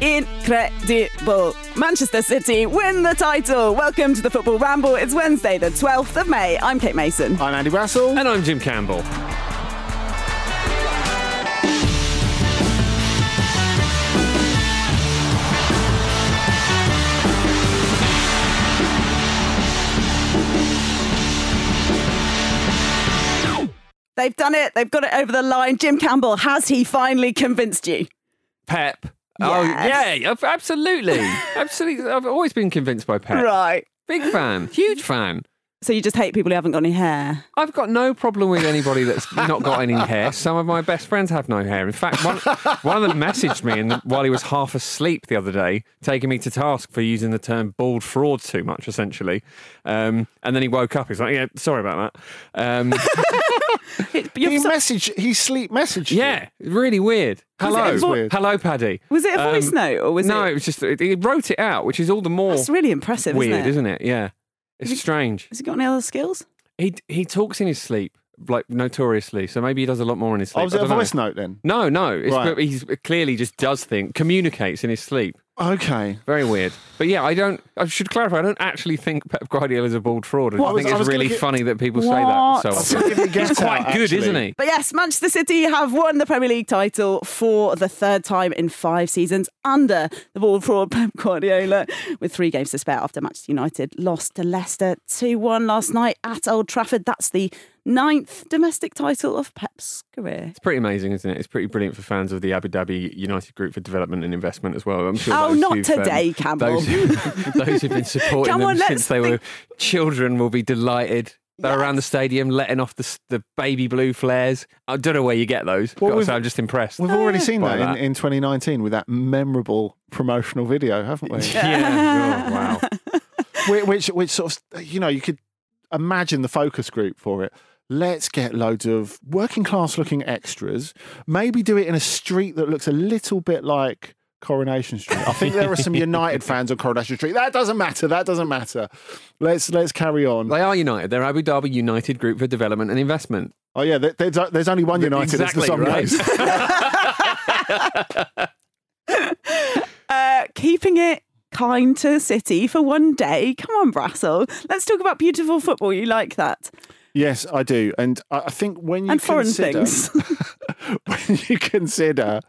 Incredible. Manchester City win the title. Welcome to the Football Ramble. It's Wednesday, the 12th of May. I'm Kate Mason. I'm Andy Brassell. And I'm Jim Campbell. They've done it. They've got it over the line. Jim Campbell, has he finally convinced you? Pep. Oh, yeah, absolutely. absolutely. I've always been convinced by Pep. Right. Big fan, huge fan. So you just hate people who haven't got any hair? I've got no problem with anybody that's not got any hair. Some of my best friends have no hair. In fact, one, one of them messaged me and while he was half asleep the other day, taking me to task for using the term bald fraud too much, essentially. Um, and then he woke up. He's like, yeah, sorry about that. Um, It- you're He so- messaged, he sleep messaged. you. yeah, really weird. Hello. it a vo- weird? Hello, Paddy. was it a voice Um, note or was it? no, it? it was just, he wrote it out, which is all the more That's really impressive, weird, isn't it? isn't it? Yeah. It's strange. Has he got any other skills? He he talks in his sleep, like notoriously. So maybe he does a lot more in his oh, sleep. Oh, was I it a don't know. voice note then? No, no. It's, Right. he's clearly just does things, communicates in his sleep. Okay. Very weird. But yeah, I don't. I should clarify. I don't actually think Pep Guardiola is a bald fraud. I What? think I was- I it's was really get- funny that people say that. So gonna give you he's quite out, good, actually. isn't he? But yes, Manchester City have won the Premier League title for the third time in five seasons under the ball fraud Pep Guardiola, with three games to spare after Manchester United lost to Leicester 2 1 last night at Old Trafford. That's the ninth domestic title of Pep's career. It's pretty amazing, isn't it? It's pretty brilliant for fans of the Abu Dhabi United Group for Development and Investment as well. I'm sure. Oh, those not who've, um, today, Campbell. Those, who, those who've been supporting Come them on, since they were children will be delighted. They're Yes. around the stadium letting off the, the baby blue flares. I don't know where you get those. Well, Gotta I'm just impressed. We've already seen that, that. In, in 2019 with that memorable promotional video, haven't we? yeah. Oh, wow. which, which, which sort of, you know, you could imagine the focus group for it. Let's get loads of working class looking extras. Maybe do it in a street that looks a little bit like Coronation Street. I think there are some United fans on Coronation Street. That doesn't matter. That doesn't matter. Let's let's carry on. They are United. They're Abu Dhabi United Group for Development and Investment. Oh yeah, there- there's, there's only one United. as the Exactly, song right. Uh, keeping it kind to City for one day. Come on, Brassell. Let's talk about beautiful football. You like that? Yes, I do, and I I think when you and foreign consider, things. when you consider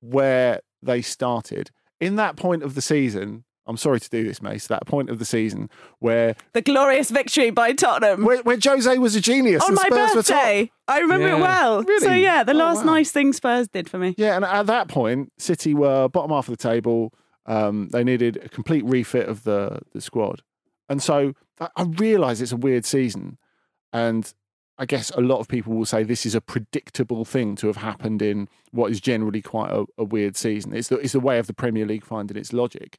where they started in that point of the season. I'm sorry to do this, Mace. That point of the season where the glorious victory by Tottenham. where, where Jose was a genius on and my Spurs were top. birthday. I remember it Yeah. well. So yeah, the Oh, last wow. nice thing Spurs did for me. Yeah, and at that point, City were bottom half of the table. Um, they needed a complete refit of the the squad, and so I, I realise it's a weird season, and I guess a lot of people will say this is a predictable thing to have happened in what is generally quite a, a weird season. It's the it's the way of the Premier League finding its logic.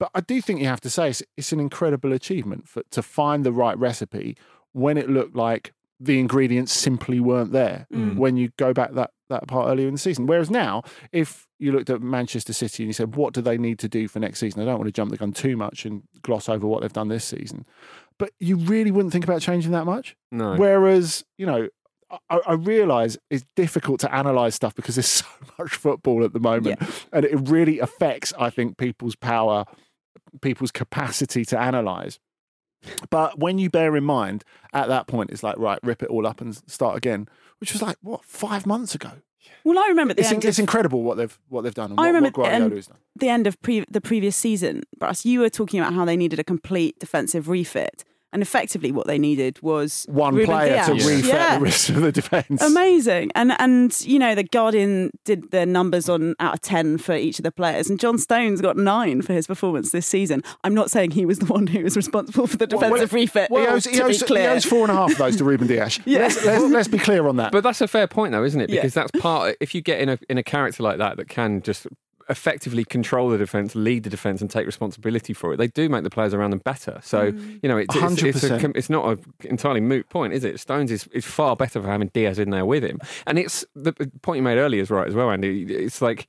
But I do think you have to say it's, it's an incredible achievement for to find the right recipe when it looked like the ingredients simply weren't there Mm. when you go back that, that part earlier in the season. Whereas now, if you looked at Manchester City and you said, what do they need to do for next season? I don't want to jump the gun too much and gloss over what they've done this season. But you really wouldn't think about changing that much. No. Whereas, you know, I, I realise it's difficult to analyse stuff because there's so much football at the moment. And it really affects, I think, people's power, people's capacity to analyse. But when you bear in mind, at that point, it's like, right, rip it all up and start again, which was like, what, five months ago? Well, I remember the It's, in- it's of incredible what they've what they've done and I what, remember what Guardiola the the end of pre- the previous season, Brass, you were talking about how they needed a complete defensive refit. And effectively, what they needed was One Ruben player to refit Yeah. the rest of the defence. Amazing. And and you know, the Guardian did their numbers on out of ten for each of the players, and John Stones got nine for his performance this season. I'm not saying he was the one who was responsible for the defensive refit. he, owes, he, to owes, be he owes four and a half of those to Ruben Dias. Yeah. let's, let's, let's be clear on that. But that's a fair point, though, isn't it? Yeah. Because that's part. If you get in a in a character like that that can just effectively control the defense, lead the defense, and take responsibility for it, they do make the players around them better. So Mm. you know, it's it's, it's, a, it's not an entirely moot point, is it? Stones is, is far better for having Dias in there with him, and it's the the point you made earlier is right as well, Andy. It's like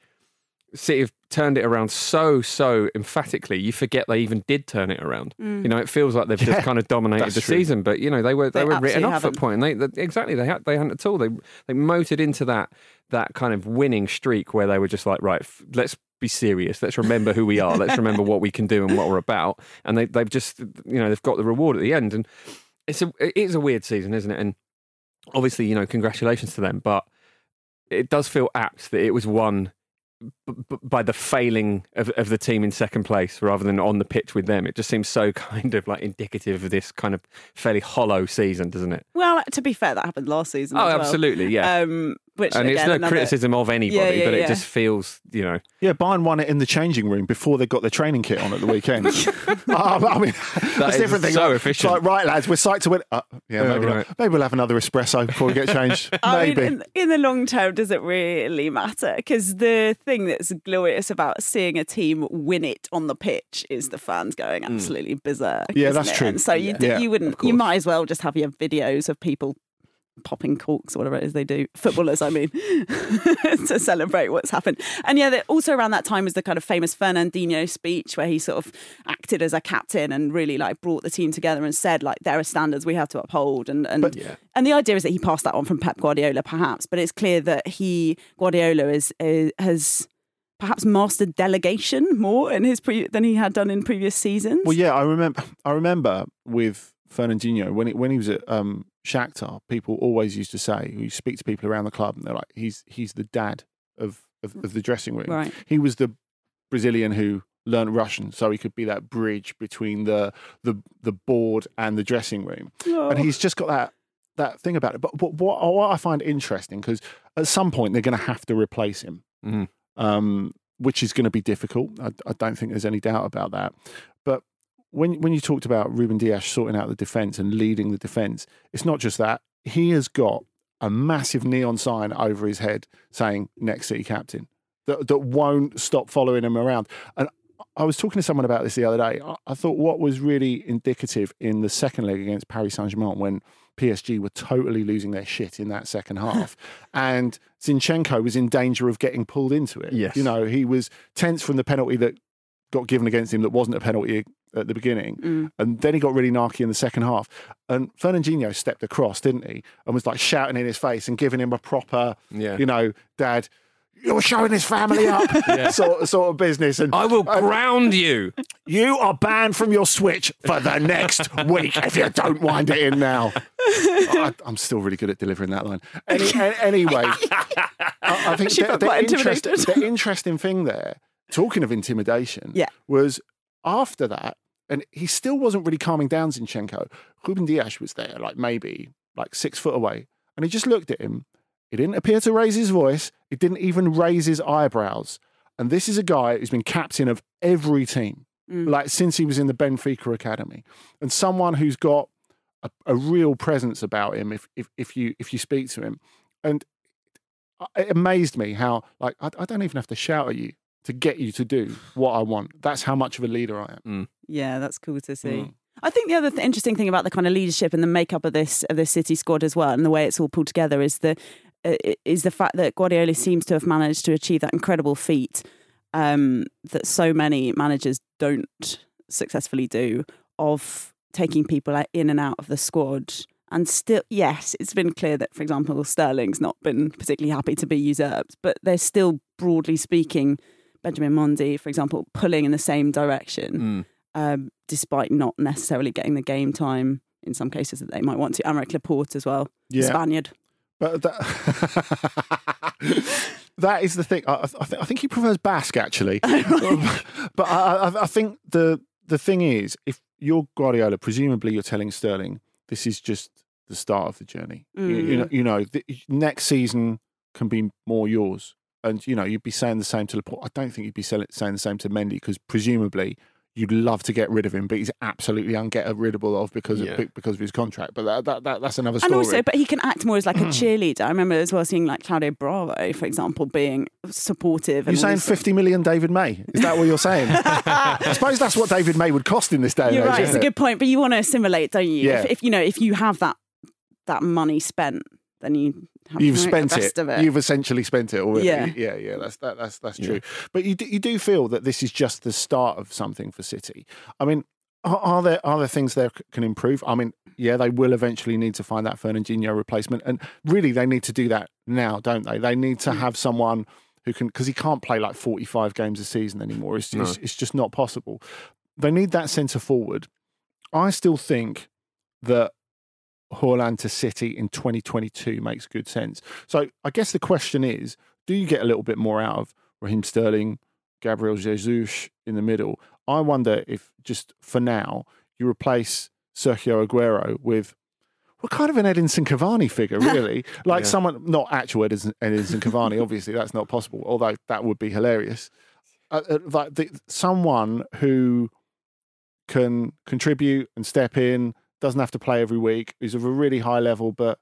City have turned it around so so emphatically. You forget they even did turn it around. Mm. You know, it feels like they've Yeah, just kind of dominated the true. season, but you know they were they, They were written absolutely off at haven't. point, and they, they exactly they had, they hadn't at all. They they motored into that that kind of winning streak where they were just like right, f- let's be serious. Let's remember who we are. Let's remember what we can do and what we're about. And they, they've just, you know, they've got the reward at the end. And it's a, it is a weird season, isn't it? And obviously, you know, congratulations to them. But it does feel apt that it was won b- by the failing of, of the team in second place rather than on the pitch with them. It just seems so kind of like indicative of this kind of fairly hollow season, doesn't it? Well, to be fair, that happened last season. Oh, as well. absolutely, yeah. Um, which and again, it's no another- criticism of anybody, Yeah, yeah, but it yeah. just feels, you know, Yeah, Bayern won it in the changing room before they got their training kit on at the weekend. Um, I mean, that's is a different thing. so Like, efficient. It's like, right, lads, we're psyched to win. Uh, yeah, Yeah, maybe, right. maybe we'll have another espresso before we get changed. I mean, maybe. in, in the long term, does it really matter? Because the thing that's glorious about seeing a team win it on the pitch is the fans going absolutely berserk. Hmm. Yeah, that's it? true. And so you Yeah. Yeah, you wouldn't you might as well just have your videos of people popping corks or whatever it is they do footballers i mean to celebrate what's happened and yeah also around that time was the kind of famous fernandinho speech where he sort of acted as a captain and really like brought the team together and said like there are standards we have to uphold and and Yeah. and the idea is that he passed that on from pep guardiola perhaps but it's clear that he guardiola is, is has perhaps mastered delegation more in his pre- than he had done in previous seasons Well, yeah, I remember. I remember with Fernandinho when he, when he was at um, Shakhtar, people always used to say, you speak to people around the club, and they're like, "He's he's the dad of of, of the dressing room." right He was the Brazilian who learned Russian, so he could be that bridge between the the the board and the dressing room. And he's just got that that thing about it. But, but what what I find interesting because at some point they're going to have to replace him Mhm. um, which is going to be difficult. I, I don't think there's any doubt about that. But when when you talked about Ruben Dias sorting out the defence and leading the defence, it's not just that. He has got a massive neon sign over his head saying "Next City Captain" that that won't stop following him around. And I was talking to someone about this the other day. I, I thought what was really indicative in the second leg against Paris Saint Germain when PSG were totally losing their shit in that second half, and Zinchenko was in danger of getting pulled into it. Yes. you know he was tense from the penalty that got given against him that wasn't a penalty at the beginning, Mm. and then he got really narky in the second half. And Fernandinho stepped across, didn't he, and was like shouting in his face and giving him a proper, Yeah. you know, Dad. You're showing his family up, sort, sort of business, and I will uh, ground you. you are banned from your Switch for the next week if you don't wind it in now. I, I'm still really good at delivering that line. Any, a- anyway, I, I think She the, felt the, quite interest, the interesting thing there, talking of intimidation, Yeah. was after that, and he still wasn't really calming down Zinchenko. Ruben Dias was there, like maybe like six foot away, and he just looked at him. He didn't appear to raise his voice. He didn't even raise his eyebrows. And this is a guy who's been captain of every team, Mm. like since he was in the Benfica academy, and someone who's got a, a real presence about him. If if if you if you speak to him, and it amazed me how like I, I don't even have to shout at you to get you to do what I want. That's how much of a leader I am. Yeah, that's cool to see. Mm. I think the other th- interesting thing about the kind of leadership and the makeup of this of this City squad as well, and the way it's all pulled together, is the uh, is the fact that Guardiola seems to have managed to achieve that incredible feat um, that so many managers don't successfully do of taking people in and out of the squad. And still, yes, it's been clear that, for example, Sterling's not been particularly happy to be usurped, but they're still, broadly speaking, Benjamin Mendy, for example, pulling in the same direction Mm. Um, despite not necessarily getting the game time in some cases that they might want to. Aymeric Laporte as well, Yeah, Spaniard. but that, that is the thing. I, I, th- I think he prefers Basque actually. but I, I, I think the the thing is, if you're Guardiola, presumably you're telling Sterling this is just the start of the journey. You, you know, you know, the, next season can be more yours. And you know, you'd be saying the same to Laporte. I don't think you'd be saying the same to Mendy because presumably you'd love to get rid of him, but he's absolutely ungettable of because Yeah. of because of his contract. But that, that, that that's another And also, but he can act more as like a cheerleader. I remember as well seeing like Claudio Bravo, for example, being supportive. You're and saying always- 50 million David May? Is that what you're saying? I suppose that's what David May would cost in this day You're age, right. It's isn't a good point, but you want to assimilate, don't you? Yeah. If, if you know, if you have that that money spent, then you have You've spent the it. of it. You've essentially spent it already. Yeah. yeah, yeah. That's that, that's that's Yeah. true. But you do, you do feel that this is just the start of something for City. I mean, are, are there are there things there c- can improve? I mean, yeah, they will eventually need to find that Fernandinho replacement, and really they need to do that now, don't they? They need to Mm. have someone who can because he can't play like 45 games a season anymore. It's, No. it's, it's just not possible. They need that centre forward. I still think that Haaland to City in 2022 makes good sense. So I guess the question is, do you get a little bit more out of Raheem Sterling, Gabriel Jesus in the middle? I wonder if just for now you replace Sergio Aguero with well, kind of an Edinson Cavani figure, really. like Yeah. someone, not actual Edinson, Edinson Cavani, obviously, that's not possible, although that would be hilarious. Uh, uh, like the, someone who can contribute and step in, doesn't have to play every week, who's of a really high level, but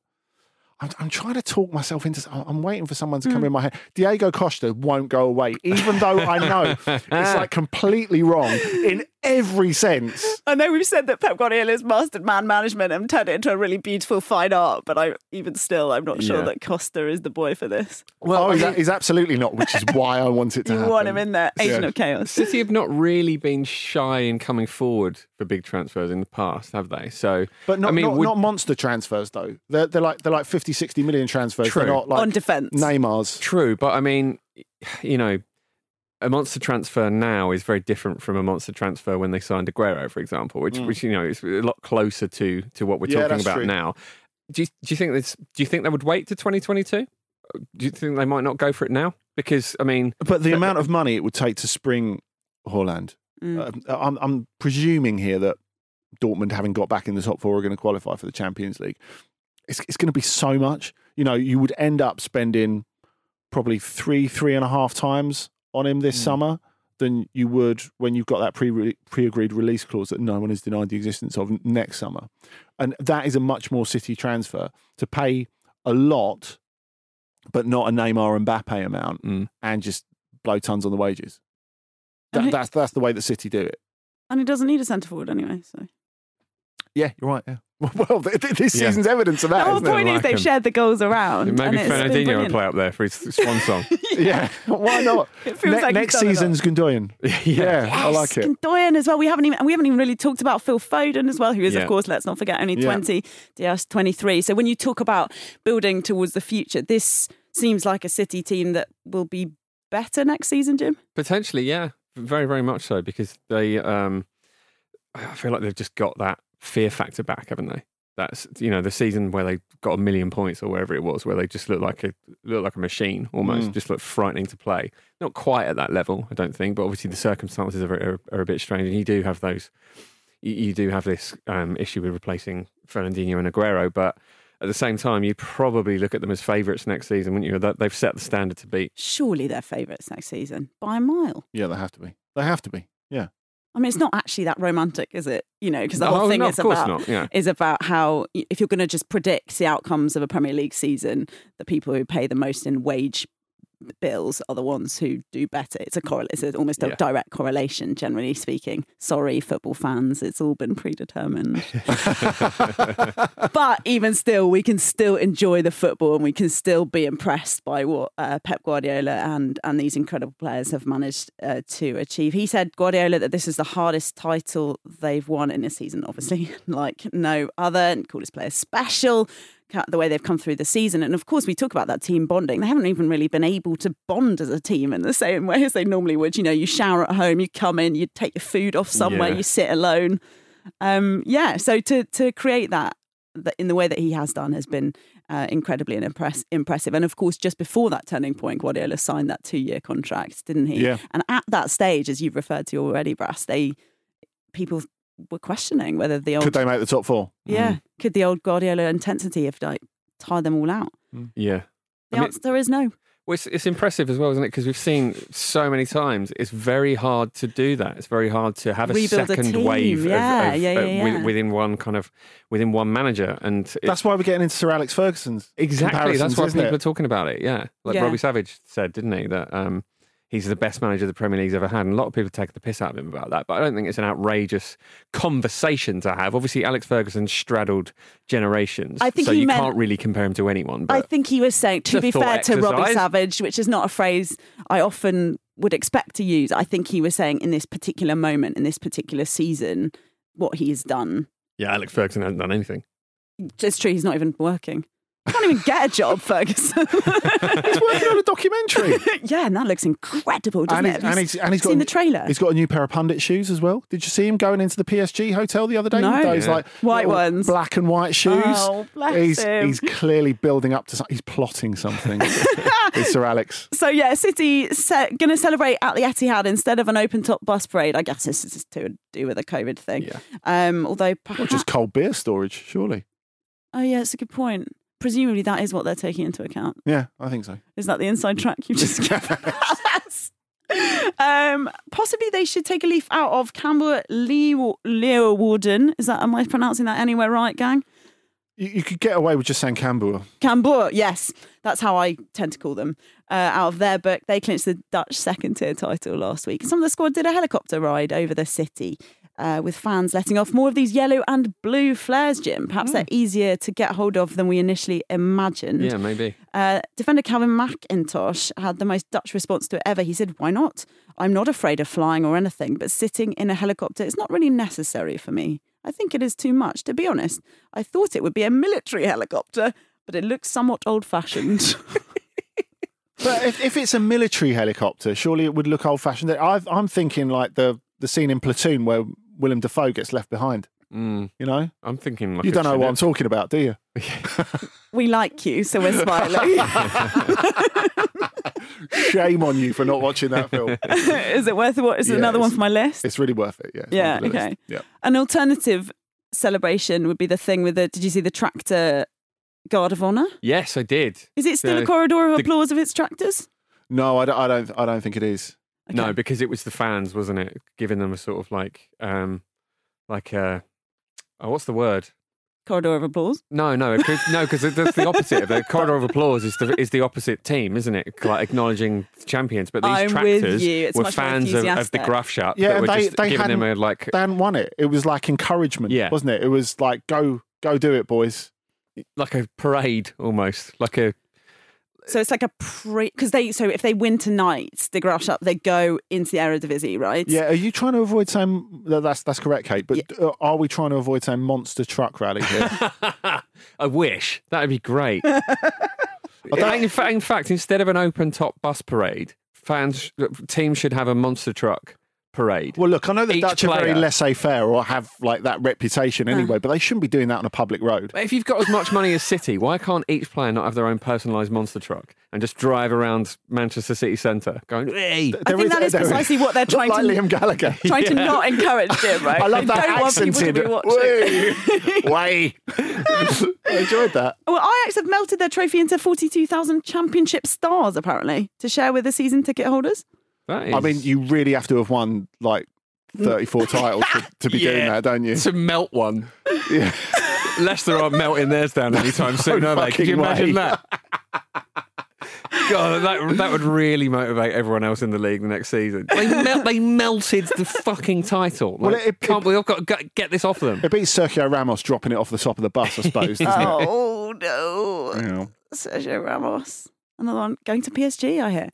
I'm, I'm trying to talk myself into. I'm I'm waiting for someone to come hmm. in my head. Diego Costa won't go away, even though I know it's like completely wrong in every sense. I know we've said that Pep Guardiola's mastered man management and turned it into a really beautiful fine art, but I even still I'm not sure Yeah. that Costa is the boy for this. Well, oh, he's, he's absolutely not, which is why I want it to You happen. want him in there, agent Yeah. of chaos. City have not really been shy in coming forward for big transfers in the past, have they? So, But not, I mean, not, would- not monster transfers though. They're, they're like they're like 50, 60 million transfers. True. They're not like On defence. Neymar's. True, but I mean, you know, a monster transfer now is very different from a monster transfer when they signed Aguero, for example, which, Mm. which you know is a lot closer to to what we're Yeah, talking about true. now. Do you, do you think this? Do you think they would wait to 2022? Do you think they might not go for it now? Because I mean, But the amount of money it would take to spring Haaland, Mm. uh, I'm, I'm presuming here that Dortmund, having got back in the top four, are going to qualify for the Champions League. It's, it's going to be so much. You know, you would end up spending probably three, three and a half times on him this. Mm. summer than you would when you've got that pre pre agreed release clause that no one is denied the existence of next summer. And that is a much more City transfer to pay a lot, but not a Neymar and Mbappe amount mm, and just blow tons on the wages. That, it- that's that's the way that City do it. And he doesn't need a centre forward anyway. So Yeah, you're right. Yeah. Well, th- th- this Yeah. season's evidence of that, the whole isn't point is Like they've him. shared the goals around. maybe and it's Fernandinho will brilliant. play up there for his swan song. Yeah, why not? It feels Ne- like next done it all. season's Gundogan. Yeah, I like it. Doyen as well. We haven't even we haven't even really talked about Phil Foden as well, who is Yeah. of course, let's not forget, only Yeah. twenty, Dias twenty three. So when you talk about building towards the future, this seems like a City team that will be better next season, Jim. Potentially, yeah, very, very much so because they, um, I feel like they've just got that fear factor back, haven't they? That's you know the season where they got a million points or wherever it was, where they just looked like a look like a machine almost, Mm. just looked frightening to play. Not quite at that level, I don't think, but obviously the circumstances are, are, are a bit strange, and you do have those, you, you do have this um, issue with replacing Fernandinho and Aguero, but. At the same time, you probably look at them as favourites next season, wouldn't you? That they've set the standard to beat. Surely they're favourites next season by a mile. Yeah, they have to be. They have to be. Yeah. I mean, it's not actually that romantic, is it? You know, because the Oh, whole thing no, is about not. Yeah, is about how if you're going to just predict the outcomes of a Premier League season, the people who pay the most in wage bills are the ones who do better. It's a correl- it's a, almost a Yeah. direct correlation, generally speaking. Sorry, football fans, it's all been predetermined. but even still, we can still enjoy the football and we can still be impressed by what uh, Pep Guardiola and and these incredible players have managed uh, to achieve. He said Guardiola that this is the hardest title they've won in a season, obviously, like no other, and called his players special. The way they've come through the season, and of course, we talk about that team bonding. They haven't even really been able to bond as a team in the same way as they normally would. You know, you shower at home, you come in, you take your food off somewhere, Yeah. you sit alone. Um, yeah, so to to create that that in the way that he has done has been uh, incredibly impress- impressive. And of course, just before that turning point, Guardiola signed that two year contract, didn't he? Yeah. And at that stage, as you've referred to already, Brass, they people were questioning whether the old Could they make the top four? yeah could the old Guardiola intensity have like tied them all out. yeah. The I mean- answer is no. Well, it's, it's impressive as well, isn't it? Because we've seen so many times. It's very hard to do that. It's very hard to have a Rebuild a second team. wave Yeah, of, yeah, uh, yeah, with- within one kind of within one manager. And it- That's why we're getting into Sir Alex Ferguson's. exactly that's why isn't people it? are talking about it. Yeah, like Yeah. Robbie Savage said, didn't he? That um, he's the best manager the Premier League's ever had. And a lot of people take the piss out of him about that. But I don't think it's an outrageous conversation to have. Obviously, Alex Ferguson straddled generations, I think so he you meant- can't really compare him to anyone. I think he was saying, to be fair thought to Robbie. Savage, which is not a phrase I often would expect to use. I think he was saying in this particular moment, in this particular season, what he's done. yeah, Alex Ferguson hasn't done anything. It's true, he's not even working. Can't even get a job, Ferguson. He's working on a documentary. yeah, and that looks incredible, doesn't and, it? he's, Have and, he's, and he's got seen a- the trailer? He's got a new pair of pundit shoes as well. Did you see him going into the PSG hotel the other day? No. With those Yeah. like White ones. black and white shoes. Oh, bless he's him. he's clearly building up to. something. He's plotting something. it's Sir Alex. So yeah, City se- going to celebrate at the Etihad instead of an open top bus parade. I guess this is to do with the COVID thing. Yeah. Um, although Or perhaps, just cold beer storage, surely. oh yeah, it's a good point. Presumably that is what they're taking into account. Yeah, I think so. Is that the inside track you just given us? Um, possibly they should take a leaf out of Campbell Leo Leeuwarden. Is that am I pronouncing that anywhere right, gang? You, you could get away with just saying Canberra. Cambuur, yes, that's how I tend to call them. Uh, out of their book, they clinched the Dutch second tier title last week. Some of the squad did a helicopter ride over the city, uh, with fans letting off more of these yellow and blue flares. Jim, perhaps they're easier to get hold of than we initially imagined. Yeah, maybe. Uh, defender Calvin McIntosh had the most Dutch response to it ever. He said, "Why not? I'm not afraid of flying or anything, but sitting in a helicopter is not really necessary for me. I think it is too much. To be honest, I thought it would be a military helicopter, but it looks somewhat old-fashioned." But if, if it's a military helicopter, surely it would look old fashioned. I'm thinking like the, the scene in Platoon where Willem Dafoe gets left behind. Mm, You know? I'm thinking like you don't know what I'm talking about, do you? we like you, so we're smiling. Shame on you for not watching that film. is it worth it? Yeah, another one for my list? It's really worth it. Yeah. Yeah, one list. okay. Yeah. An alternative celebration would be the thing with the. Did you see the tractor guard of honor? Yes, I did. Is it still Yeah. a corridor of The- applause of its tractors? No, I don't, I don't. I don't think it is. No, because it was the fans, wasn't it? Giving them a sort of like, um, like a, oh, what's the word? corridor of applause. No, no, cause, no, because that's the opposite of the corridor of applause is the is the opposite team, isn't it? Like acknowledging champions, but these I'm tractors you. It's were fans of, of the enthusiastic. Graafschap Yeah, that and were they- just they giving them a hadn't- like, They hadn't won it. It was like encouragement, Yeah. wasn't it? It was like go, go, do it, boys. like a parade almost, like a So it's like a pre because they so if they win tonight, the Graafschap they go into the Eredivisie, right? Yeah. Are you trying to avoid saying? That's that's correct, Kate. But uh, are we trying to avoid saying monster truck rally here? I wish that'd be great. in, fact, in fact, instead of an open top bus parade, fans teams should have a monster truck parade. well, look, I know the Each Dutch are very laissez-faire or have like that reputation anyway, but they shouldn't be doing that on a public road. But If you've got as much money as City, why can't each player not have their own personalised monster truck and just drive around Manchester City Centre going, hey, I think that is precisely what they're trying like to Liam Gallagher. trying to not encourage Jim, right? I love that don't want accented. Way, way. I enjoyed that. Well, Ajax have melted their trophy into 42,000 championship stars, apparently, to share with the season ticket holders. That is I mean, you really have to have won like 34 titles to, to be doing that, don't you? to melt one. Yeah. Leicester aren't melting theirs down anytime soon, are they? Could you imagine way. that? God, that, that would really motivate everyone else in the league the next season. They, mel- they melted the fucking title. Like, Well, it- it- can't we? I've got to get- get this off them. It beats Sergio Ramos dropping it off the top of the bus, I suppose. Oh, no. Yeah. Sergio Ramos. Another one going to PSG, I hear.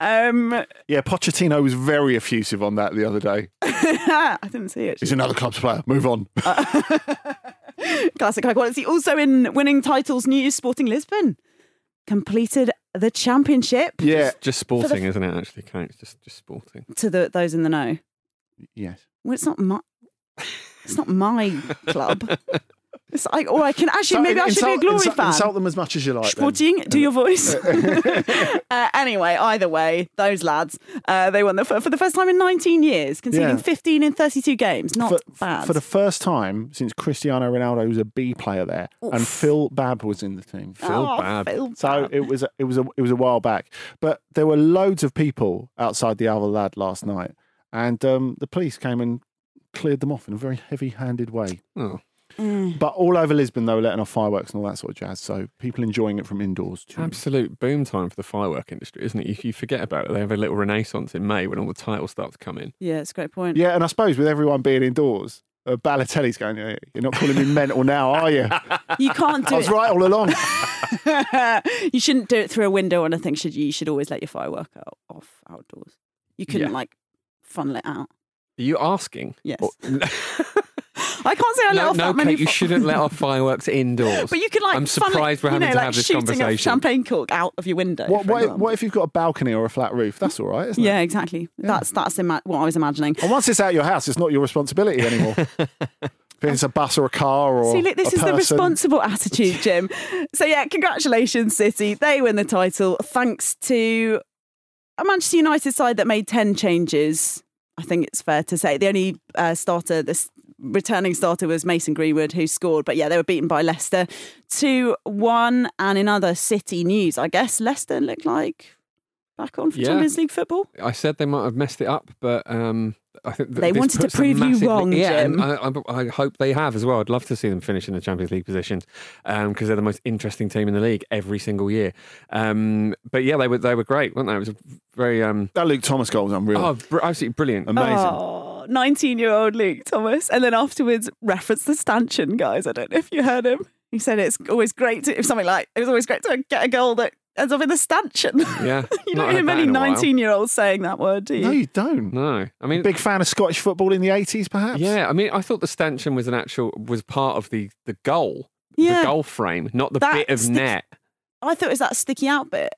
Um, yeah, Pochettino was very effusive on that the other day. I didn't see it. He's another club's player. Move on. Classic high quality. Also in winning titles news, Sporting Lisbon completed the championship. yeah. Just sporting, isn't it? Actually, Kate? It's just just sporting. To the those in the know. Yes. Well, it's not my. It's not my club. It's like, or I can actually So maybe I should insult, be a glory insult, fan. Insult them as much as you like. then. Sporting, do your voice. uh, anyway, either way, those lads, uh, they won the, for, for the first time in 19 years, conceding Yeah. 15 in 32 games. Not for, bad. for the first time since Cristiano Ronaldo was a B player there, and Phil Babb was in the team. Phil oh, Babb. Phil So Babb. it was a, it was a, it was a while back, but there were loads of people outside the Alvalade last night, and um, the police came and cleared them off in a very heavy-handed way. Oh. Mm. But all over Lisbon, they were letting off fireworks and all that sort of jazz. So people enjoying it from indoors too. Absolute boom time for the firework industry, isn't it? You, you forget about it. They have a little renaissance in May when all the titles start to come in. Yeah, it's a great point. Yeah, and I suppose with everyone being indoors, uh, Balotelli's going. "Hey, You're not calling me mental now, are you? You can't do I do was right all along. you shouldn't do it through a window or anything, should you? You should always let your firework out, off outdoors. You couldn't Yeah. like funnel it out. Are you asking? Yes. Or- I can't say I let no, off no, that many. Kate, you shouldn't let off fireworks indoors. But you can like. I'm funnel- surprised we're you having know, to like have this shooting conversation. a champagne cork out of your window. What, what, if, what if you've got a balcony or a flat roof? That's all right, isn't it? Yeah, it? exactly. That's that's ima- what I was imagining. And once it's out of your house, it's not your responsibility anymore. if it's a bus or a car or See, look, this a is the responsible attitude, Jim. so yeah, congratulations, City. They win the title thanks to a Manchester United side that made ten changes. I think it's fair to say the only uh, starter, this returning starter, was Mason Greenwood, who scored. But yeah, they were beaten by Leicester two one. And in other City news, I guess Leicester looked like back on for Yeah. Champions League football. I said they might have messed it up, but um, I think that They wanted to prove you wrong, Yeah, Jim. and I, I, I hope they have as well. I'd love to see them finish in the Champions League positions because they're the most interesting team in the league every single year. Um, but yeah, they were they were great, weren't they? It was a very um, That Luke Thomas goal was unreal. oh, br- absolutely brilliant. Amazing. Oh, 19 year old Luke Thomas. And then afterwards referenced the stanchion, guys. I don't know if you heard him. He said it's always great to, if something like, it was always great to get a goal that ends up in the stanchion. Yeah, you don't hear many in a while. 19 year olds saying that word, do you? No, you don't. No, I mean, Big fan of Scottish football in the 80s, perhaps? yeah, I mean, I thought the stanchion was an actual was part of the the goal, yeah. the goal frame, not the bit of the- net. I thought it was that sticky out bit.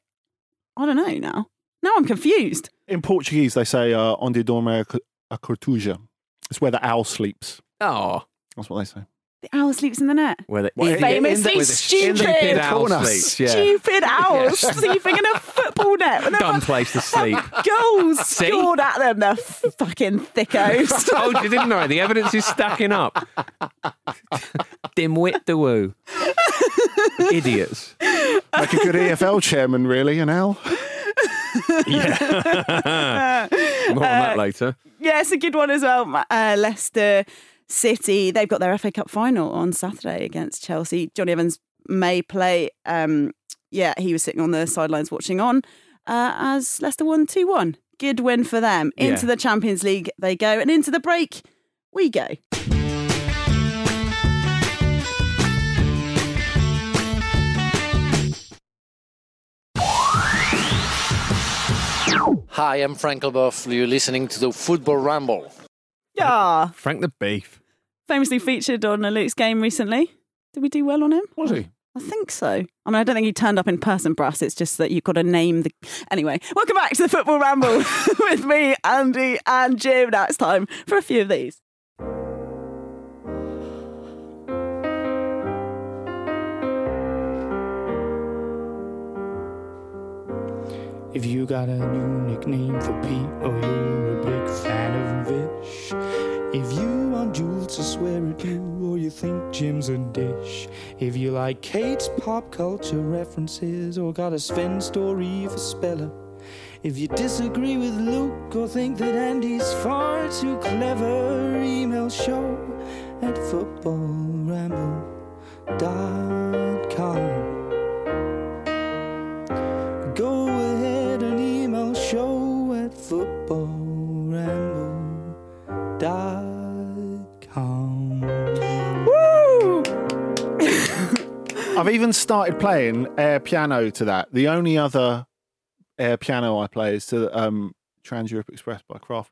I don't know now. Now I'm confused. In Portuguese, they say, uh, onde dorme a cortuja. It's where the owl sleeps. Oh, That's what they say. The owl sleeps in the net. where the Well, idiot- Famously where the stupid. stupid owl corner. sleeps. Yeah, Stupid owls sleeping in a football net. When they've dumb place to sleep. Goals scored at them, the fucking thickos. Told you, didn't I? The evidence is stacking up. Dimwit the woo. Idiots. Like a good EFL chairman, really, an owl. Yeah. More on that later. Yeah, it's a good one as well. Uh, Leicester City, they've got their FA Cup final on Saturday against Chelsea. Jonny Evans may play. Um, yeah, he was sitting on the sidelines watching on uh, as Leicester won 2 1. Good win for them. Into Yeah. the Champions League they go, and into the break we go. Hi, I'm Frank Leboeuf. You're listening to the Football Ramble. Yeah, Frank the Beef. famously featured on a Luke's game recently. Did we do well on him? Was he? I think so. I mean, I don't think he turned up in person, Brass. It's just that you've got to name the. Anyway, welcome back to the Football Ramble with me, Andy, and Jim. Now it's time for a few of these. If you got a new nickname for Pete or you're a big fan of Vish. If you want Jules to swear at you or you think Jim's a dish. If you like Kate's pop culture references or got a Sven story for Speller. If you disagree with Luke or think that Andy's far too clever, email show at footballramble.com. I've even started playing air piano to that. The only other air piano I play is to um, Trans Europe Express by Kraftwerk.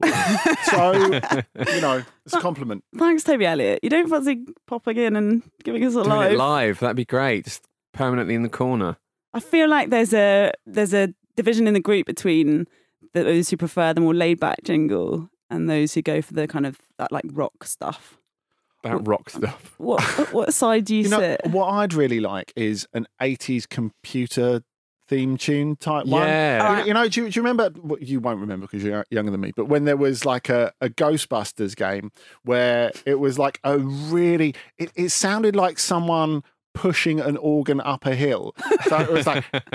so, you know, it's a compliment. Thanks, Toby Elliott. You don't fancy popping in and giving us a Doing live? it live. That'd be great. Just permanently in the corner. I feel like there's a there's a division in the group between those who prefer the more laid back jingle and those who go for the kind of that like rock stuff. About rock um, stuff. What what side do you, You know, sit? what I'd really like is an 80s computer theme tune type one. Yeah. You know- You know, do you, do you remember? well, You won't remember because you're younger than me. But when there was like a, a Ghostbusters game where it was like a really, it, it sounded like someone pushing an organ up a hill. So it was like,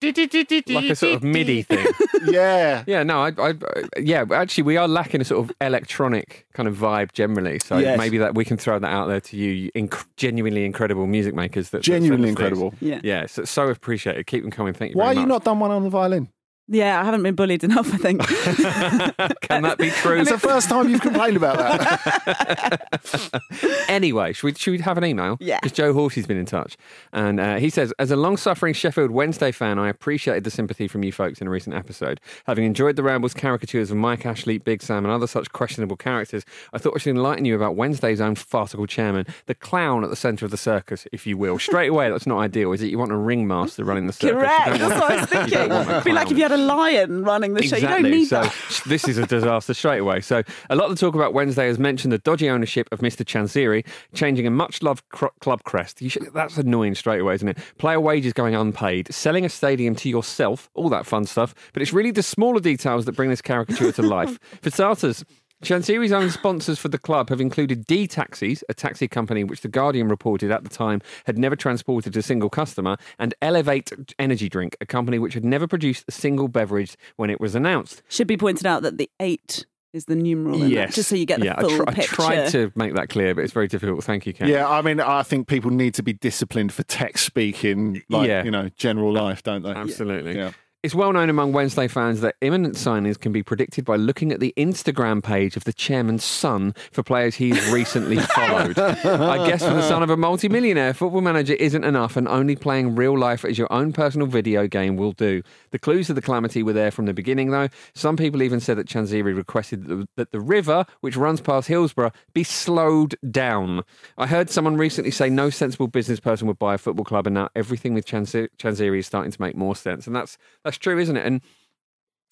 Like a sort of MIDI thing. yeah. Yeah, no, I, I, yeah. Actually, we are lacking a sort of electronic kind of vibe generally. So Yes. maybe that we can throw that out there to you, you inc- genuinely incredible music makers. That that Genuinely us these. incredible. Yeah. Yeah, so, so appreciated. Keep them coming. Thank you. Why very are you much. not done one on the violin? Yeah, I haven't been bullied enough, I think. Can that be true? It's the first time you've complained about that. anyway, should we, should we have an email? Yeah. Because Joe Horsey's been in touch. And uh, he says, as a long suffering Sheffield Wednesday fan, I appreciated the sympathy from you folks in a recent episode. Having enjoyed the Rambles caricatures of Mike Ashley, Big Sam, and other such questionable characters, I thought I should enlighten you about Wednesday's own farcical chairman, the clown at the centre of the circus, if you will. Straight away, that's not ideal, is it? You want a ringmaster running the circus. Correct. That's what I was thinking. It'd be like if you had a lion running the show. You don't need so that. this is a disaster straight away. So a lot of the talk about Wednesday has mentioned the dodgy ownership of Mr. Chansiri, changing a much-loved cr- club crest. You should, that's annoying straight away, isn't it? Player wages going unpaid, selling a stadium to yourself, all that fun stuff. But it's really the smaller details that bring this caricature to life. For starters. Chansiri's own sponsors for the club have included D Taxis, a taxi company which The Guardian reported at the time had never transported a single customer, and Elev8 Energy Drink, a company which had never produced a single beverage when it was announced. Should be pointed out that the eight is the numeral in that, just so you get the yeah, full I, tr- I tried to make that clear, but it's very difficult. Thank you, Ken. yeah, I mean, I think people need to be disciplined for tech speaking, like, Yeah. you know, general life, don't they? Absolutely. Yeah. It's well known among Wednesday fans that imminent signings can be predicted by looking at the Instagram page of the chairman's son for players he's recently followed. I guess for the son of a multimillionaire, football manager isn't enough, and only playing real life as your own personal video game will do. The clues of the calamity were there from the beginning, though. Some people even said that Chansiri requested that the, that the river, which runs past Hillsborough, be slowed down. I heard someone recently say no sensible business person would buy a football club, and now everything with Chanzi- Chansiri is starting to make more sense, and that's that's true, isn't it? And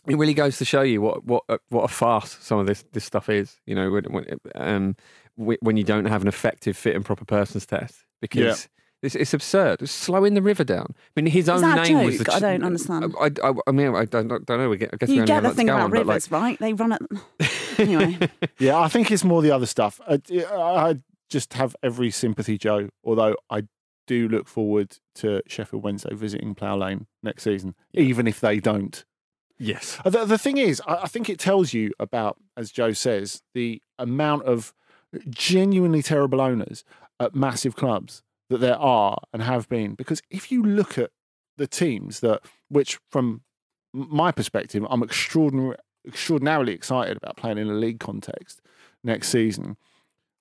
it really goes to show you what what a- what a farce some of this this stuff is. You know, when when, um, when you don't have an effective fit and proper persons test because. It's, it's absurd. It's slowing the river down. I mean, his own that a name was joke? the. I don't understand. I, I, I mean, I don't, don't know. We get- I guess we you get the that thing about on, but, like, rivers, right? They run it. Anyway, Yeah, I think it's more the other stuff. I, I just have every sympathy, Joe, although I do look forward to Sheffield Wednesday visiting Plough Lane next season, even if they don't. yes, Uh, The, the thing is, I, I think it tells you about, as Joe says, the amount of genuinely terrible owners at massive clubs that there are and have been. Because if you look at the teams that, which from my perspective, I'm extraordinary, extraordinarily excited about playing in a league context next season.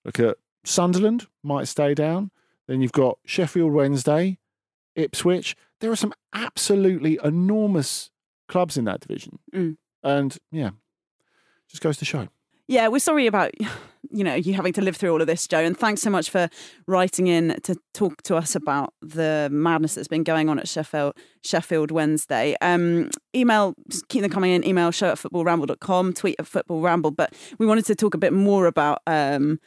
Look at Sunderland, might stay down. Then you've got Sheffield Wednesday, Ipswich. There are some absolutely enormous clubs in that division. Mm. And yeah, just goes to show. yeah, we're sorry about you know you having to live through all of this, Joe. And thanks so much for writing in to talk to us about the madness that's been going on at Sheffield Sheffield Wednesday. Um, email, keep them coming in. Email show at footballramble.com, tweet at footballramble. But we wanted to talk a bit more about. Um,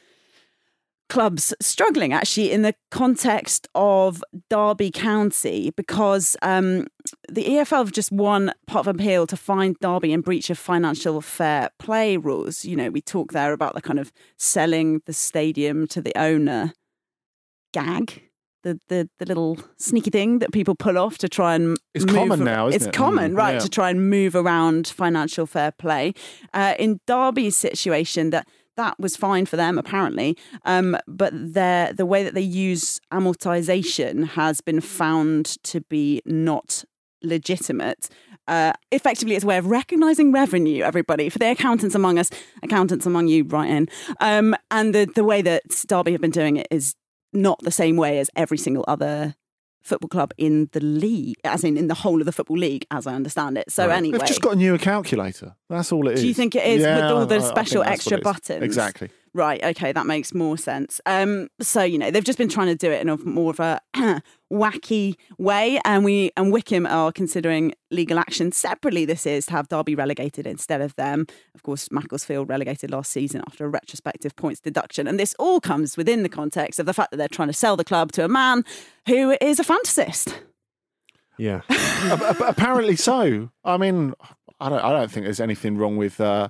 clubs struggling actually in the context of Derby County because um, the EFL have just won part of appeal to find Derby in breach of financial fair play rules. You know, we talk there about the kind of selling the stadium to the owner gag. The, the, the little sneaky thing that people pull off to try and It's common ar- now, isn't it's it? common, Mm, right? yeah. To try and move around financial fair play. Uh, in Derby's situation, that that was fine for them apparently, um, but the way that they use amortization has been found to be not legitimate. Uh, effectively, it's a way of recognizing revenue, everybody, for the accountants among us, accountants among you, right in. Um, and the, the way that Derby have been doing it is not the same way as every single other football club in the league, as in in the whole of the football league, as I understand it. So Right. anyway, They've just got a newer calculator. That's all it is. Do you think it is with all the I- I special that's extra what it is. buttons? Exactly. Right. Okay, that makes more sense. Um, so you know they've just been trying to do it in a more of a wacky way, and we and Wycombe are considering legal action separately. This is to have Derby relegated instead of them. Of course, Macclesfield relegated last season after a retrospective points deduction, and this all comes within the context of the fact that they're trying to sell the club to a man who is a fantasist. yeah. Apparently so. I mean, I don't. I don't think there's anything wrong with uh,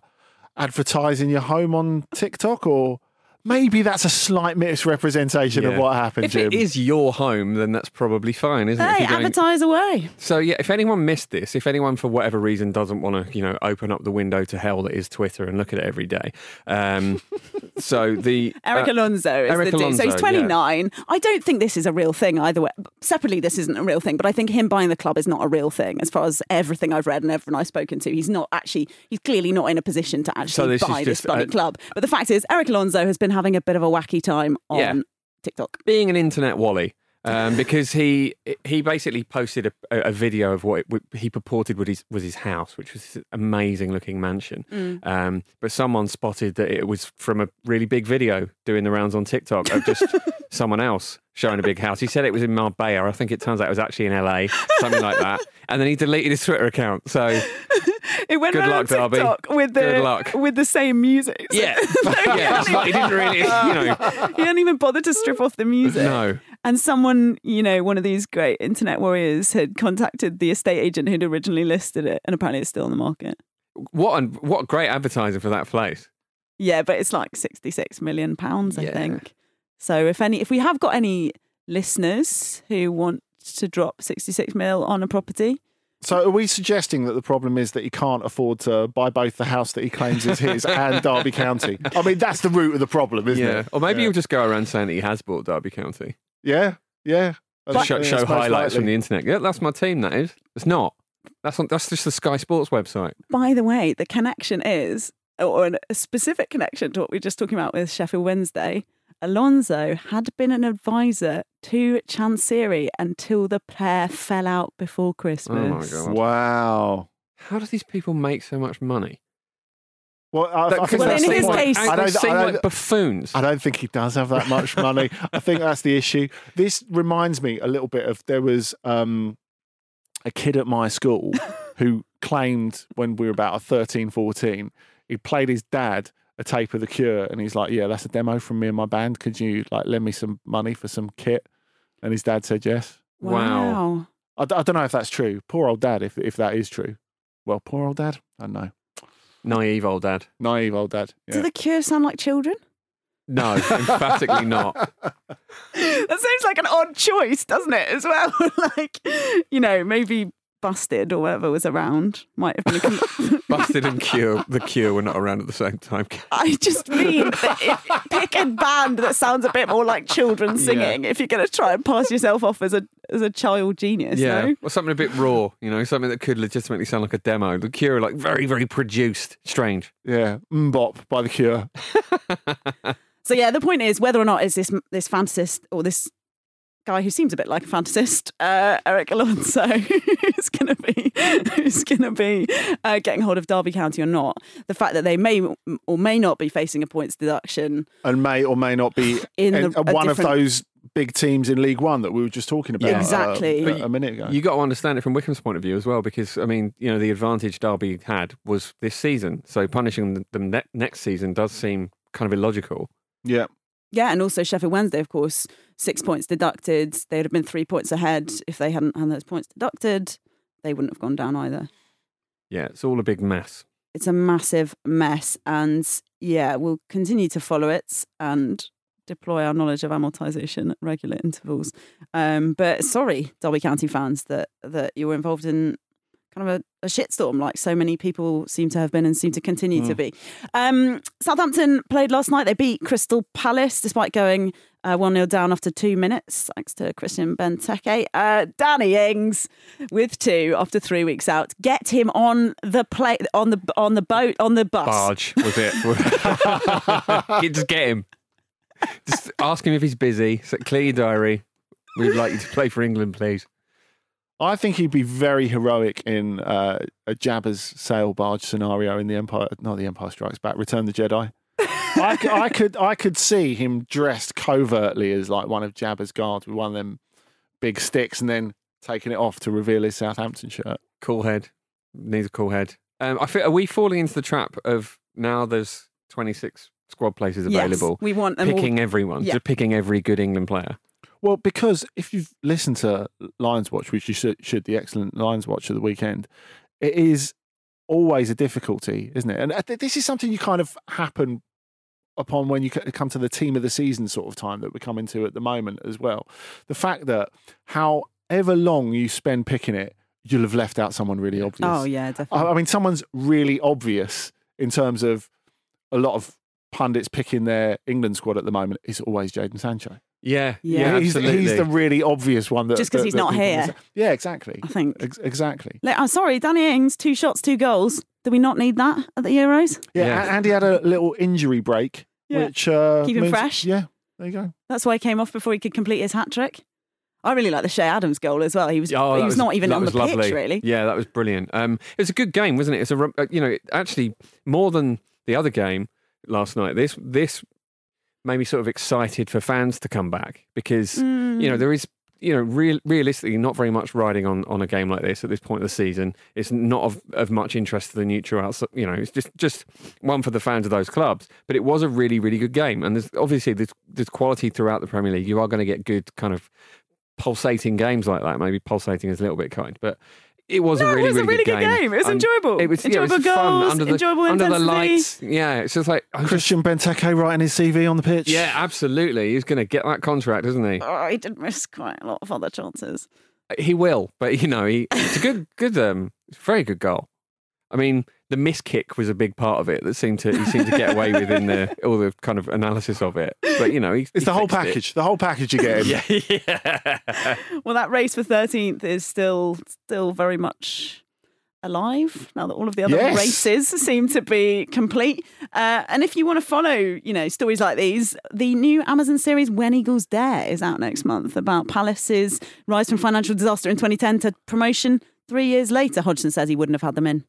advertising your home on TikTok or maybe that's a slight misrepresentation of Yeah. what happened, If Jim. it is your home, then that's probably fine, isn't it? If Hey, you're going- advertise away. So yeah, if anyone missed this, if anyone for whatever reason doesn't want to, you know, open up the window to hell that is Twitter and look at it every day, um, so the Erik uh, Alonso is Erik the dude. So he's Alonso, yeah. 29. I don't think this is a real thing either way. Separately, this isn't a real thing, but I think him buying the club is not a real thing as far as everything I've read and everyone I've spoken to. He's not actually, he's clearly not in a position to actually this is buy this just, bloody uh, club. But the fact is, Erik Alonso has been having a bit of a wacky time on Yeah. TikTok. being an internet wally. Um, because he he basically posted a, a video of what it, he purported was his, was his house, which was this amazing looking mansion. Mm. Um, but someone spotted that it was from a really big video doing the rounds on TikTok of just someone else showing a big house. He said it was in Marbella. I think it turns out it was actually in LA, something like that. And then he deleted his Twitter account. So It went Good luck. TikTok with the Good luck. with the same music. So- yeah, yeah, like he didn't really, you know, he hadn't even bother to strip off the music. no. And someone, you know, one of these great internet warriors had contacted the estate agent who'd originally listed it, and apparently it's still on the market. What an, what great advertising for that place. Yeah, but it's like sixty-six million pounds, I Yeah. think. So if any, if we have got any listeners who want to drop sixty-six mil on a property, So are we suggesting that the problem is that he can't afford to buy both the house that he claims is his and Derby County? I mean, that's the root of the problem, isn't yeah. it? Or maybe yeah. he'll just go around saying that he has bought Derby County. Yeah, yeah. I think- show, show that's most highlights from the internet. Yeah, that's my team. That is. It's not. That's on, that's just the Sky Sports website. by the way, the connection is, or a specific connection to what we were just talking about with Sheffield Wednesday. Alonso had been an advisor to Chansiri until the pair fell out before oh Christmas. God. Wow. How do these people make so much money? Well, I, I think Well, in his point. case- I they don't, seem I don't- like buffoons. I don't think he does have that much money. I think that's the issue. This reminds me a little bit of there was um, a kid at my school who claimed when we were about 13, 14, he played his dad a tape of The Cure and he's like, yeah, that's a demo from me and my band. Could you like lend me some money for some kit? And his dad said yes. Wow. I, d- I don't know if that's true. Poor old dad, if, if that is true. Well, poor old dad. I don't know. Naive old dad. Naive old dad. Do the Cure sound like children? No, emphatically not. That seems like an odd choice, doesn't it? As well, like you know, maybe Busted or whatever was around might have been. A com- Busted and Cure, the Cure were not around at the same time. I just mean that if, pick a band that sounds a bit more like children singing if you're going to try and pass yourself off as a as a child genius. Yeah, no? or something a bit raw, you know, something that could legitimately sound like a demo. The Cure, are like very, very produced, strange. Yeah. Mbop by The Cure. So yeah, the point is whether or not is this this fantasist or this guy who seems a bit like a fantasist, uh, Erik Alonso, who's going to be who's going to be uh, getting hold of Derby County or not. The fact that they may or may not be facing a points deduction and may or may not be in in, the, a one of those big teams in League One that we were just talking about. uh, Exactly. a, a minute ago. You got to understand it from Wycombe's point of view as well, because I mean, you know, the advantage Derby had was this season, so punishing them ne- next season does seem kind of illogical. yeah. Yeah, and also Sheffield Wednesday, of course, six points deducted. They would have been three points ahead if they hadn't had those points deducted. They wouldn't have gone down either. Yeah, it's all a big mess. It's a massive mess, and yeah, we'll continue to follow it and deploy our knowledge of amortization at regular intervals. Um, but sorry, Derby County fans, that that you were involved in kind of a, a shitstorm like so many people seem to have been and seem to continue to be. Um, Southampton played last night. They beat Crystal Palace despite going uh, 1 0 down after two minutes, thanks to Christian Benteke. Uh, Danny Ings with two after three weeks out. Get him on the play on the on the boat on the bus. Barge was it? Just get him. Just ask him if he's busy. So clear your diary. We'd like you to play for England, please. I think he'd be very heroic in uh, a Jabba's sail barge scenario in the Empire, not the Empire Strikes Back, Return the Jedi. I, c- I could, I could see him dressed covertly as like one of Jabba's guards with one of them big sticks, and then taking it off to reveal his Southampton shirt. Cool head. Needs a cool head. Um, I feel, are we falling into the trap of now there's 26 squad places available. Yes, available? we want them all. picking everyone, Yeah. just picking every good England player. Well, because if you've listened to Lions Watch, which you should, should the excellent Lions Watch of the weekend, it is always a difficulty, isn't it? And uh, this is something you kind of happen upon when you come to the team of the season sort of time that we're coming to at the moment as well. The fact that however long you spend picking it, you'll have left out someone really obvious. Oh yeah, definitely. I, I mean, someone's really obvious in terms of a lot of pundits picking their England squad at the moment is always Jadon Sancho. Yeah, Yeah. yeah, he's, absolutely. he's the really obvious one that Just 'cause that- he's that not here. miss. Yeah, exactly. I think. Ex- exactly. Like, I'm sorry, Danny Ings, two shots, two goals. Do we not need that at the Euros? Yeah, Yeah. and he had a little injury break, Yeah. which uh, Keep him means- fresh. Yeah, there you go. That's why he came off before he could complete his hat trick. I really like the Che Adams goal as well. He was Oh, he that was, not even on the was pitch really. Yeah, that was brilliant. Um, it was a good game, wasn't it? It's a re- uh, you know actually more than the other game last night. This this made me sort of excited for fans to come back because Mm. you know there is you know real, realistically not very much riding on on a game like this at this point of the season. It's not of, of much interest to the neutral outside. You know, it's just just one for the fans of those clubs. But it was a really really good game, and there's obviously there's, there's quality throughout the Premier League. You are going to get good kind of pulsating games like that. Maybe pulsating is a little bit kind, but it was No, a it really, was a really, really good game. It was And enjoyable. It was, yeah, it was Enjoyable fun goals, under the, enjoyable under the intensity. lights. Yeah, it's just like I was just- Christian Benteke writing his CV on the pitch. yeah, absolutely. He's going to get that contract, isn't he? Oh, he did miss quite a lot of other chances. He will, but you know, he, it's a good, good, um, very good goal. I mean, the miss kick was a big part of it that seemed to he seemed to get away with in the all the kind of analysis of it. But you know, he, It's he the whole fixed it. package. The whole package you get. Yeah, yeah. Well, that race for 13th is still still very much alive now that all of the other Yes. races seem to be complete. Uh, and if you want to follow, you know, stories like these, the new Amazon series When Eagles Dare is out next month about Palace's rise from financial disaster in 2010 to promotion three years later. Hodgson says he wouldn't have had them in.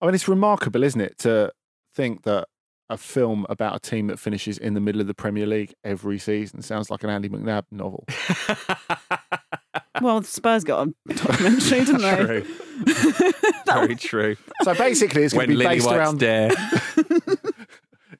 I mean, it's remarkable, isn't it, to think that a film about a team that finishes in the middle of the Premier League every season sounds like an Andy McNab novel. Well, Spurs got a documentary, didn't they? True. Very true. So basically, it's going When to be Lily based White's around. dare.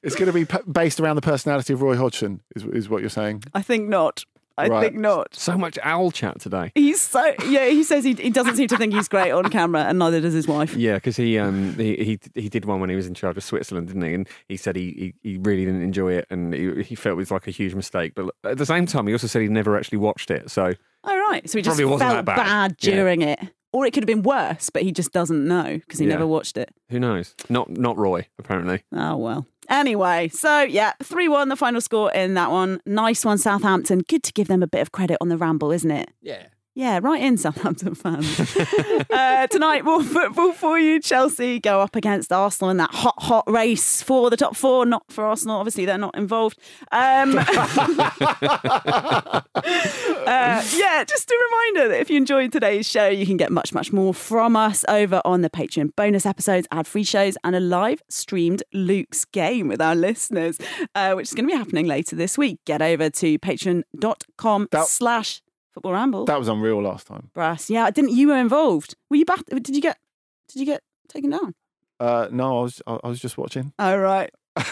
It's going to be p- based around the personality of Roy Hodgson, is, is what you're saying. I think not. I Right. think not. So much owl chat today. He's so yeah. He says he, he doesn't seem to think he's great on camera, and neither does his wife. Yeah, because he um he, he he did one when he was in charge of Switzerland, didn't he? And he said he he, he really didn't enjoy it, and he, he felt it was like a huge mistake. But at the same time, he also said he never actually watched it. So Oh right, so he just Probably wasn't felt that bad. Yeah. during it, or it could have been worse, but he just doesn't know because he Yeah. never watched it. who knows? Not not Roy, apparently. Oh well. Anyway, so yeah, three one the final score in that one. Nice one, Southampton. Good to give them a bit of credit on the ramble, isn't it? Yeah. Yeah, right in Southampton fans. uh, tonight, more football for you. Chelsea go up against Arsenal in that hot, hot race for the top four. Not for Arsenal, obviously, they're not involved. Um, uh, yeah, just a reminder that if you enjoyed today's show, you can get much, much more from us over on the Patreon bonus episodes, ad free shows, and a live streamed Luke's game with our listeners, uh, which is going to be happening later this week. Get over to patreon.com That- slash football ramble. That was unreal last time. Brass. Yeah, I didn't you were involved? Were you back? Did you get? Did you get taken down? Uh, no, I was I I was just watching. Oh right.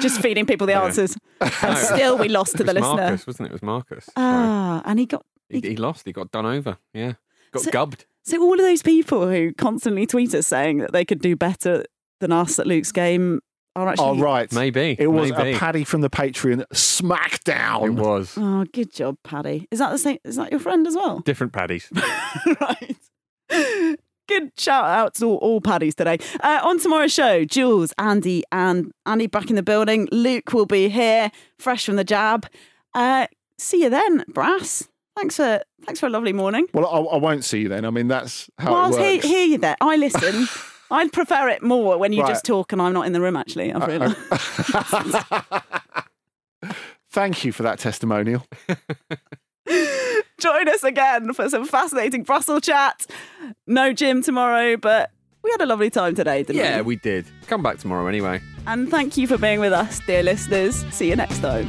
Just feeding people the Yeah. answers. And still, we lost to the was listener. Marcus, wasn't it? It was Marcus. So Ah, and he got. he, he lost. He got done over. Yeah. Got So- gubbed. So all of those people who constantly tweet us saying that they could do better than us at Luke's game are actually. Oh, right. Maybe. It was Maybe. a Paddy from the Patreon smackdown. It was. Oh, good job, Paddy. Is that the same? Is that your friend as well? Different paddies. right. Good shout out to all, all paddies today. Uh, on tomorrow's show, Jules, Andy, and Andy back in the building. Luke will be here, fresh from the jab. Uh, see you then, Brass. Thanks for thanks for a lovely morning. Well, I, I won't see you then. I mean, that's how well, it I'll hear, hear you there. I listen. I'd prefer it more when you Right. just talk and I'm not in the room. Actually, I've uh, realised. Uh, thank you for that testimonial. Join us again for some fascinating Brussels chat. No Jim tomorrow, but we had a lovely time today, didn't Yeah, we? Yeah, we did. Come back tomorrow anyway. And thank you for being with us, dear listeners. See you next time.